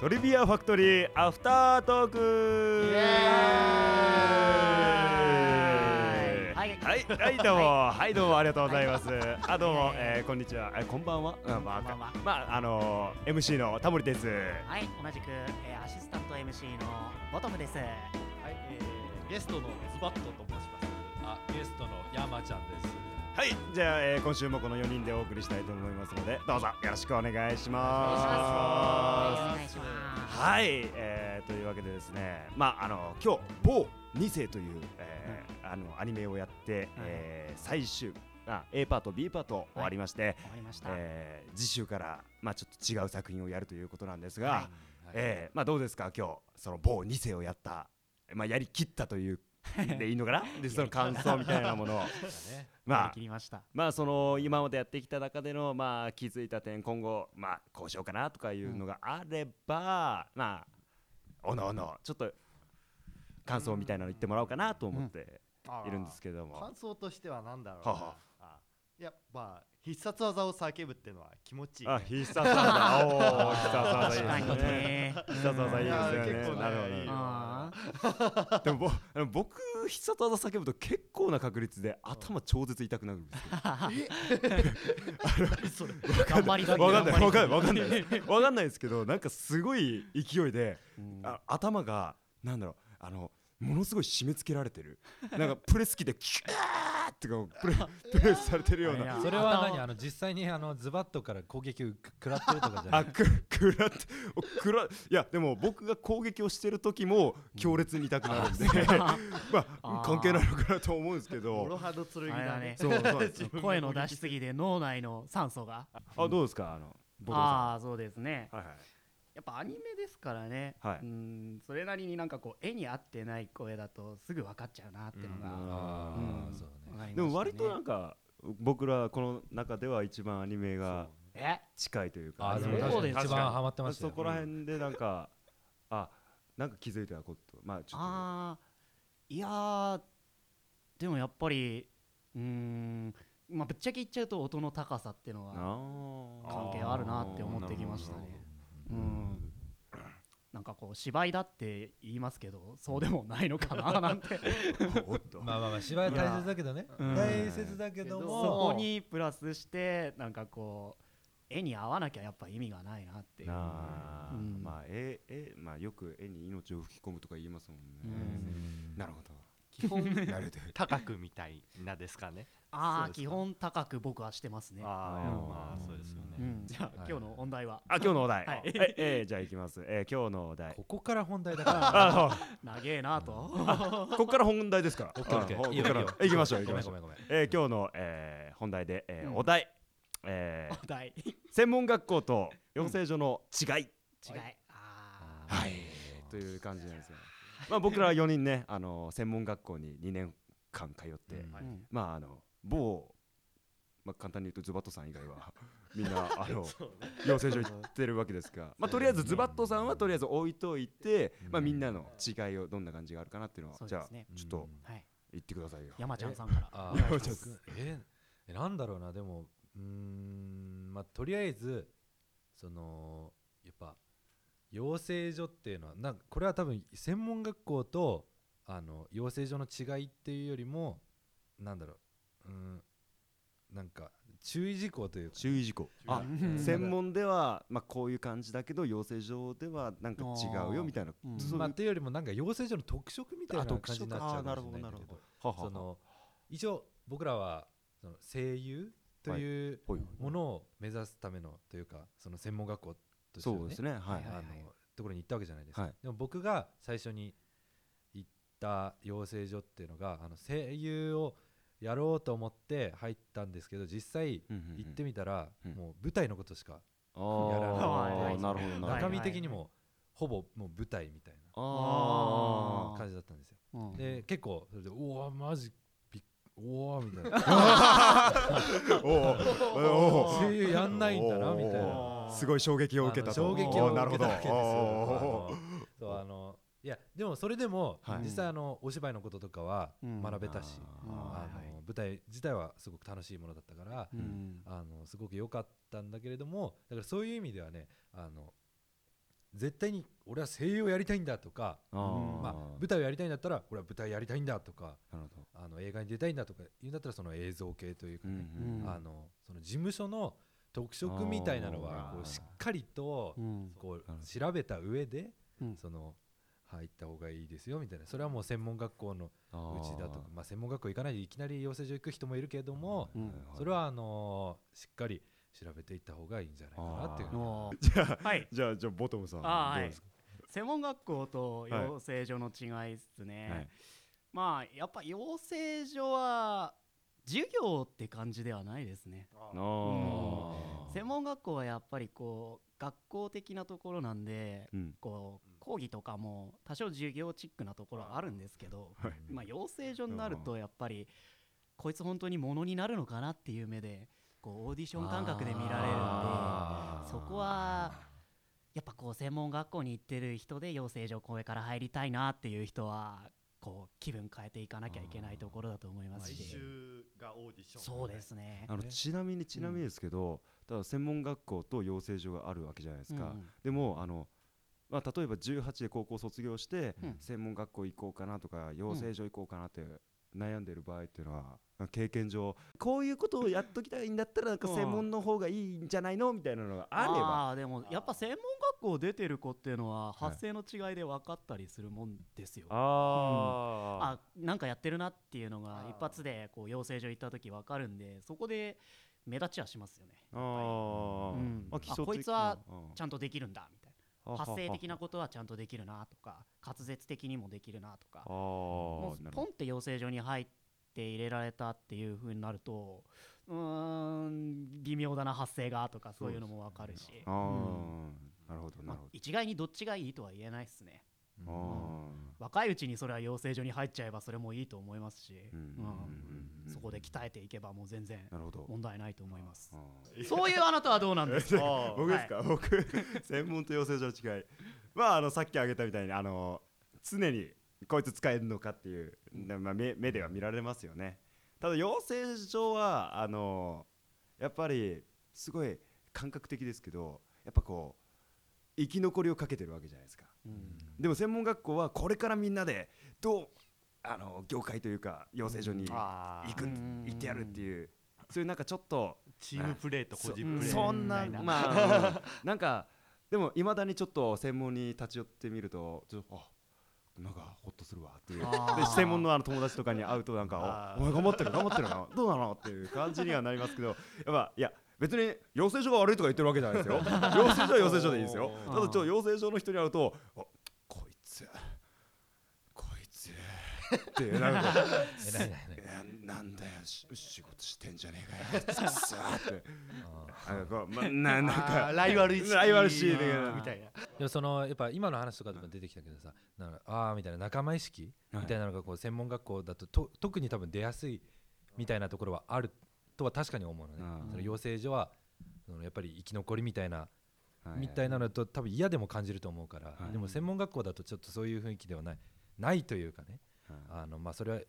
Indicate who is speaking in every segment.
Speaker 1: トリビアファクトリーアフタートーク。
Speaker 2: はい。
Speaker 1: はい、はい、どうも、はい、どうもありがとうございます。あ、どうも、えー、こんにちは、えー、こんばんは？うん、まあ、
Speaker 2: こんばんは。
Speaker 1: まあ、あのー、MC のタモリです。
Speaker 2: はい、同じく、えーアシスタント MC のボトムです。
Speaker 3: はい、えー、ゲストのズバットと申します。あ、ゲストの山ちゃんです。
Speaker 1: はい、じゃあ、えー、今週もこの4人でお送りしたいと思いますので、どうぞよろしくお願いし
Speaker 2: お
Speaker 1: ます。はい、えー、というわけでですね、まああの今日某2世という、えーあのアニメをやって、えー最終あ A パート B パート終わりまして、
Speaker 2: 終わりました。
Speaker 1: えー次週からまあちょっと違う作品をやるということなんですが、
Speaker 2: はい。
Speaker 1: えーまあどうですか？今日その某2世をやったまあやりきったという でいいのかな？でその感想みたいなものを。
Speaker 3: ね、
Speaker 1: まあ
Speaker 2: ました。
Speaker 1: まあその今までやってきた中でのまあ気づいた点今後まあこうしようかなとかいうのがあれば、まあおのおのちょっと感想みたいなの言ってもらおうかなと思っているんですけども、
Speaker 4: 感想としては何だろうな、
Speaker 1: はあ。は
Speaker 4: あやっぱ必殺技を叫ぶっていうのは気持ちいい、ね、
Speaker 1: あ必殺技。必殺技いいですね。
Speaker 2: ね。
Speaker 1: 必殺技いいですよね。
Speaker 4: 結構ね
Speaker 1: なるほどでも僕必殺技叫ぶと結構な確率で頭超絶痛くなるんですよ。
Speaker 2: ー 頑張りすぎ
Speaker 1: わかんない。わかんない。
Speaker 2: い。
Speaker 1: わかんない。ですわかんないですけどなんかすごい勢いで頭がなんだろうあのものすごい締め付けられてる。なんかプレス機でキューってこうプレプレスされてるような。
Speaker 3: それは何？
Speaker 2: 頭
Speaker 3: あの実際にあのズバットから攻撃を食らってるとかじゃない？
Speaker 1: あくくらってらいやでも僕が攻撃をしてる時も強烈に痛くなるんで。まあ関係ないのかなと思うんですけ
Speaker 4: モロ
Speaker 1: ど
Speaker 4: ハド剣
Speaker 2: だね。
Speaker 1: そうそう。
Speaker 2: 声の出しすぎで脳内の酸素が。
Speaker 1: あどうですか？あの
Speaker 2: ああ、そうですね。
Speaker 1: はいはい
Speaker 2: やっぱアニメですからね、
Speaker 1: はい。
Speaker 2: うんそれなりになんかこう絵に合ってない声だとすぐ分かっちゃうなっていうのが、
Speaker 1: でも割となんか僕らこの中では一番アニメが
Speaker 2: え？
Speaker 1: 近いというか。
Speaker 2: そうです
Speaker 3: 一番ハマってま。
Speaker 1: そこら辺でなんかあなんか気づいたこと。まあちょっ
Speaker 2: あーいやーでもやっぱりうーんまあぶっちゃけ言っちゃうと音の高さっていうの
Speaker 1: と
Speaker 2: は
Speaker 1: あ
Speaker 2: 関係あるなって思ってきましたねうん。なんかこう芝居だって言いますけどそうでもないのかな なんて。
Speaker 1: ーおっと。
Speaker 3: まあまあまあ芝居は大切だけどね。
Speaker 2: うん
Speaker 3: 大切だけど
Speaker 2: そ
Speaker 3: も。
Speaker 2: こにプラスしてなんかこう絵に合わなきゃやっぱ意味がないなっていう。
Speaker 1: なあ、
Speaker 2: うん。
Speaker 1: まあ絵絵まあよく絵に命を吹き込むとか言いますもんね、
Speaker 2: うん。
Speaker 1: なるほど。
Speaker 4: 基本
Speaker 1: なるほど
Speaker 4: 高くみたいなですかね
Speaker 2: ああ基本高く僕はしてますね。
Speaker 4: あ
Speaker 1: うん。
Speaker 4: あまあそうですよね、
Speaker 2: うん。じゃあ
Speaker 3: はい。
Speaker 2: 今日の本題は？
Speaker 1: あ今日のお題。
Speaker 2: はい。
Speaker 1: ええーじゃあいきます、えー、今日のお題。
Speaker 3: ここから本題だから。
Speaker 1: あ
Speaker 2: 長えなと。
Speaker 1: ここから本題ですから。
Speaker 3: オッケーオッケー。い
Speaker 1: きましょう行きましょう。
Speaker 3: ごめんごめんご
Speaker 1: えー、今日の、えー、本題で、えお題、えー
Speaker 2: お題。違い
Speaker 1: 専門学校と養成所の違い、
Speaker 2: あ
Speaker 3: めん。
Speaker 1: はい。という感じなんですよ。まあ僕ら4人ねあの専門学校に2年間通って、まああの某まあ簡単に言うとズバットさん以外は みんなあの養成所行ってるわけですが、まあとりあえずズバットさんはとりあえず置いといて、まあみんなの違いをどんな感じがあるかなっていうのをじゃあちょっと
Speaker 2: はい。
Speaker 1: 言ってくださいよ。
Speaker 2: 山ちゃんさんから。
Speaker 3: ええなんだろうなでもうーんまあとりあえずそのやっぱ養成所っていうのはなんかこれは多分専門学校とあの養成所の違いっていうよりもなんだろううーんなんか注意事項というか。
Speaker 1: 注意事項。あ
Speaker 2: うん。
Speaker 1: 専門ではまあこういう感じだけど養成所ではなんか違うよみたいな。
Speaker 2: うん。
Speaker 3: まあっていうよりもなんか養成所の特色みたいな感じになっちゃうかもしれないけど。その一応僕らはその声優というものを目指すためのというかその専門学校としての
Speaker 1: そうですね。はい。
Speaker 2: はい
Speaker 3: あのところに行ったわけじゃないですか、
Speaker 1: はい。
Speaker 3: でも僕が最初に行った養成所っていうのがあの声優をやろうと思って入ったんですけど実際行ってみたら、
Speaker 1: うん。
Speaker 3: もう舞台のことしか
Speaker 1: あ
Speaker 3: やらない。
Speaker 1: ーなるほどなるほど。
Speaker 2: はい
Speaker 3: 中身的にもほぼもう舞台みたい
Speaker 1: あ
Speaker 3: な感じだったんですよ。
Speaker 2: うん。
Speaker 3: で結構それで「おおマジびっおお」みたいな。声優やんないんだなみたいな。
Speaker 1: すごい衝撃を受けた
Speaker 3: 衝撃を受けたわけですよ。そうあのいやでもそれでも、
Speaker 1: はい。
Speaker 3: 実際あのお芝居のこととかは
Speaker 2: うん。
Speaker 3: 学べたし、
Speaker 2: うん
Speaker 3: あの
Speaker 2: はい
Speaker 3: 舞台自体はすごく楽しいものだったから、
Speaker 2: うん。
Speaker 3: あのすごく良かったんだけれどもだからそういう意味ではねあの絶対に俺は声優をやりたいんだとか、まあ、舞台をやりたいんだったら俺は舞台やりたいんだとかあの映画に出たいんだとか言うんだったらその映像系というかね、
Speaker 2: うん
Speaker 3: あのその事務所の特色みたいなのはこうしっかりと
Speaker 2: うん。
Speaker 3: こう調べた上で
Speaker 2: うん。
Speaker 3: その入った方がいいですよみたいな。それはもう専門学校のうちだとかまあ専門学校行かないでいきなり養成所行く人もいるけども
Speaker 2: うん。
Speaker 3: それはあのーしっかり調べていった方がいいんじゃないかなっていう。
Speaker 1: じゃあ
Speaker 2: はい。
Speaker 1: じゃあじゃあボトムさんどうですか？
Speaker 2: 専門学校と養成所の違いですね、
Speaker 1: はい。
Speaker 2: まあやっぱ養成所は授業って感じではないですね。
Speaker 1: あー。
Speaker 2: 専門学校はやっぱりこう学校的なところなんで
Speaker 1: うん。
Speaker 2: こう講義とかも多少授業チックなところはあるんですけど、
Speaker 1: はい。
Speaker 2: まあ、養成所になるとやっぱりこいつ本当にものになるのかなっていう目でこうオーディション感覚で見られるんでそこはやっぱこう専門学校に行ってる人で養成所これから入りたいなっていう人はこう気分変えていかなきゃいけないところだと思います
Speaker 4: 毎
Speaker 2: し
Speaker 4: 週がオーディション
Speaker 2: そうですね。
Speaker 1: あのちなみにちなみにですけど、ただ専門学校と養成所があるわけじゃないですか、
Speaker 2: うん
Speaker 1: でもあの、まあ、例えば18で高校卒業して、
Speaker 2: うん。
Speaker 1: 専門学校行こうかなとか養成所行こうかなって悩んでる場合っていうのは、経験上こういうことをやっときたいんだったらなんか
Speaker 2: うん。
Speaker 1: 専門の方がいいんじゃないのみたいなのがあれば。
Speaker 2: あーでもやっぱ専門学校出てる子っていうのは発声の違いで分かったりするもんですよ、
Speaker 1: あ
Speaker 2: あなんかやってるなっていうのが一発でこう養成所行った時分かるんでそこで目立ちはしますよね
Speaker 1: あー、
Speaker 2: うん。
Speaker 1: まあ、
Speaker 2: こいつは
Speaker 1: うん。
Speaker 2: ちゃんとできるんだみ発声的なことはちゃんとできるなとか滑舌的にもできるなとか。
Speaker 1: あ
Speaker 2: もうポンって養成所に入って入れられたっていう風になるとうーん微妙だな発声がとかそういうのも分かるし、
Speaker 1: どあ
Speaker 2: うん。
Speaker 1: ーなるほどな
Speaker 2: まあ
Speaker 1: るほど、
Speaker 2: 一概にどっちがいいとは言えないですね。
Speaker 1: あー。
Speaker 2: 若いうちにそれは養成所に入っちゃえばそれもいいと思いますし、
Speaker 1: うんうんうん。うん
Speaker 2: そこで鍛えていけばもう全然
Speaker 1: なるほど。
Speaker 2: 問題ないと思います。そういうあなたはどうなんですか？
Speaker 1: 僕ですか、僕専門と養成所の違い。まああのさっき挙げたみたいにあの常にこいつ使えるのかっていう、なまあ、目目では見られますよね。ただ養成所はあのやっぱりすごい感覚的ですけどやっぱこう生き残りをかけてるわけじゃないですか。
Speaker 2: うん。
Speaker 1: でも専門学校はこれからみんなでどうあの業界というか養成所に行く
Speaker 2: うん
Speaker 1: 行ってやるっていう。そういうなんかちょっと
Speaker 4: チームプレーと個人プレー
Speaker 1: そんなまあ、う んなんかでもいまだにちょっと専門に立ち寄ってみるとちょっとあなんかほっとするわっていう。で専門のあの友達とかに会うとなんかおお前頑張ってる頑張ってるなどうなのっていう感じにはなりますけどやっぱいや別に養成所が悪いとか言ってるわけじゃないですよ。養成所は養成所でいいですよ。ただちょっと養成所の人に会うとこいつってなんか
Speaker 3: えないな
Speaker 1: んだよし仕事してんじゃねえかよささってあのこうまななん
Speaker 4: あ
Speaker 1: か
Speaker 4: ーライバル意識。
Speaker 1: ライバル意識
Speaker 4: みたいな。
Speaker 3: でもそのやっぱ今の話とかでも出てきたけどさなんかああみたいな仲間意識
Speaker 1: はい。
Speaker 3: みたいなのがこう専門学校だとと特に多分出やすいみたいなところはあるとは確かに思うのね。
Speaker 1: うん。
Speaker 3: その養成所はそのやっぱり生き残りみたいな
Speaker 1: はい。
Speaker 3: みたいなのと多分嫌でも感じると思うから
Speaker 1: はい。
Speaker 3: でも専門学校だとちょっとそういう雰囲気ではないないというかね。
Speaker 1: はい
Speaker 3: あのまあそれは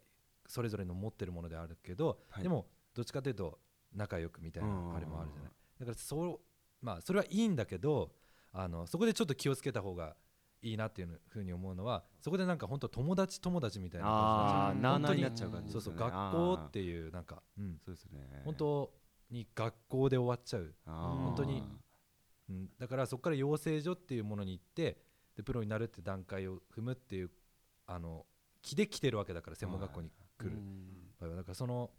Speaker 3: それぞれの持ってるものであるけど
Speaker 1: はい。
Speaker 3: でもどっちかというと仲良くみたいな
Speaker 1: うん。
Speaker 3: あれもあるじゃない。だからそうまあそれはいいんだけどあのそこでちょっと気をつけた方がいいなっていうふうに思うのはそこでなんか本当友達友達みたいな
Speaker 1: あー
Speaker 2: う。ん
Speaker 1: なあなあになっちゃう感じ
Speaker 3: そうそう学校っていうなんかうん。
Speaker 1: そうですね。
Speaker 3: 本当に学校で終わっちゃう。
Speaker 2: 本当に。
Speaker 3: うん、だからそこから養成所っていうものに行ってでプロになるって段階を踏むっていうあの気で来てるわけだから専門学校に来る。場合はだからその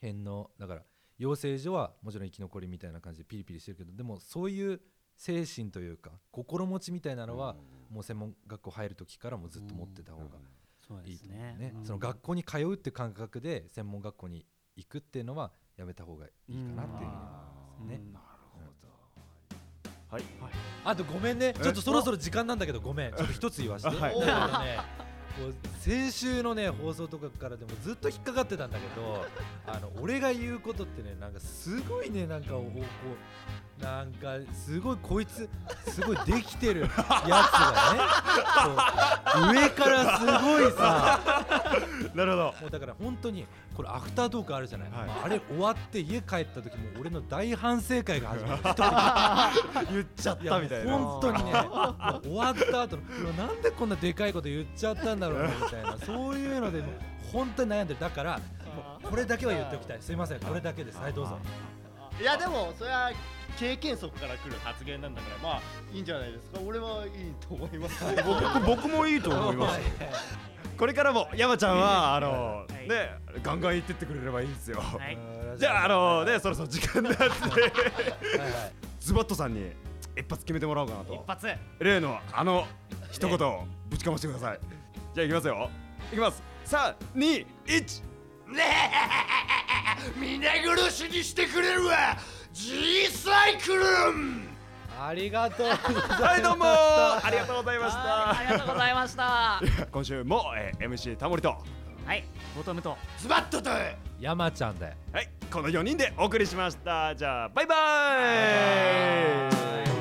Speaker 3: 辺のだから養成所はもちろん生き残りみたいな感じでピリピリしてるけどでもそういう精神というか心持ちみたいなのはもう専門学校入る時からもずっと持ってた方がいい
Speaker 2: ですね。
Speaker 3: と思うね。
Speaker 2: うん。
Speaker 3: その学校に通うって感覚で専門学校に行くっていうのはやめた方がいいかなっていうふうに思いますね。
Speaker 2: うん。
Speaker 1: なるほど。はい。
Speaker 3: あとごめんね。ちょっとそろそろ時間なんだけどごめん。ちょっと一つ言わして、
Speaker 1: はい。
Speaker 3: ね先週のね放送とかからでもずっと引っかかってたんだけど あの俺が言うことってねなんかすごいねなんかこうなんかすごいこいつすごいできてるやつがね 上からすごいさ
Speaker 1: なるほど。
Speaker 3: もうだから本当にこれアフタートークあるじゃない、
Speaker 1: はい。
Speaker 3: あれ終わって家帰った時もう俺の大反省会が始まる。
Speaker 1: 言っちゃったみたいな。
Speaker 3: 本当にねもう終わった後のなんでこんなでかいこと言っちゃったんだろうなみたいな。そういうのでもう本当に悩んでる。だからもうこれだけは言っておきたい。すいません。これだけです。はいどうぞ。
Speaker 4: いやでもそれは経験則から来る発言なんだからまあいいんじゃないですか。俺はいいと思います。
Speaker 1: 僕僕もいいと思いますこれからも山ちゃんはあの
Speaker 2: はい。
Speaker 1: ねガンガン言ってってくれればいいですよ。
Speaker 2: はい。
Speaker 1: じゃああのねそろそろ時間なんで
Speaker 3: はいはい。
Speaker 1: ズバットさんに一発決めてもらおうかな
Speaker 2: 一
Speaker 1: と
Speaker 2: 発。
Speaker 1: 例のあの一言をぶちかましてください。じゃあいきますよ。いきます。321
Speaker 4: 皆殺しにしてくれるわ。G サイクルン
Speaker 3: ありがとう
Speaker 1: はいどうも。ありがとうございまし
Speaker 2: あーありがとうございました。は
Speaker 1: た今週も、えー MC タモリと。
Speaker 2: いボトムと。
Speaker 4: ズバッとと
Speaker 3: 山ちゃんで。
Speaker 1: はいこの4人でお送りしました。じゃあバイバイ。
Speaker 3: バイバイ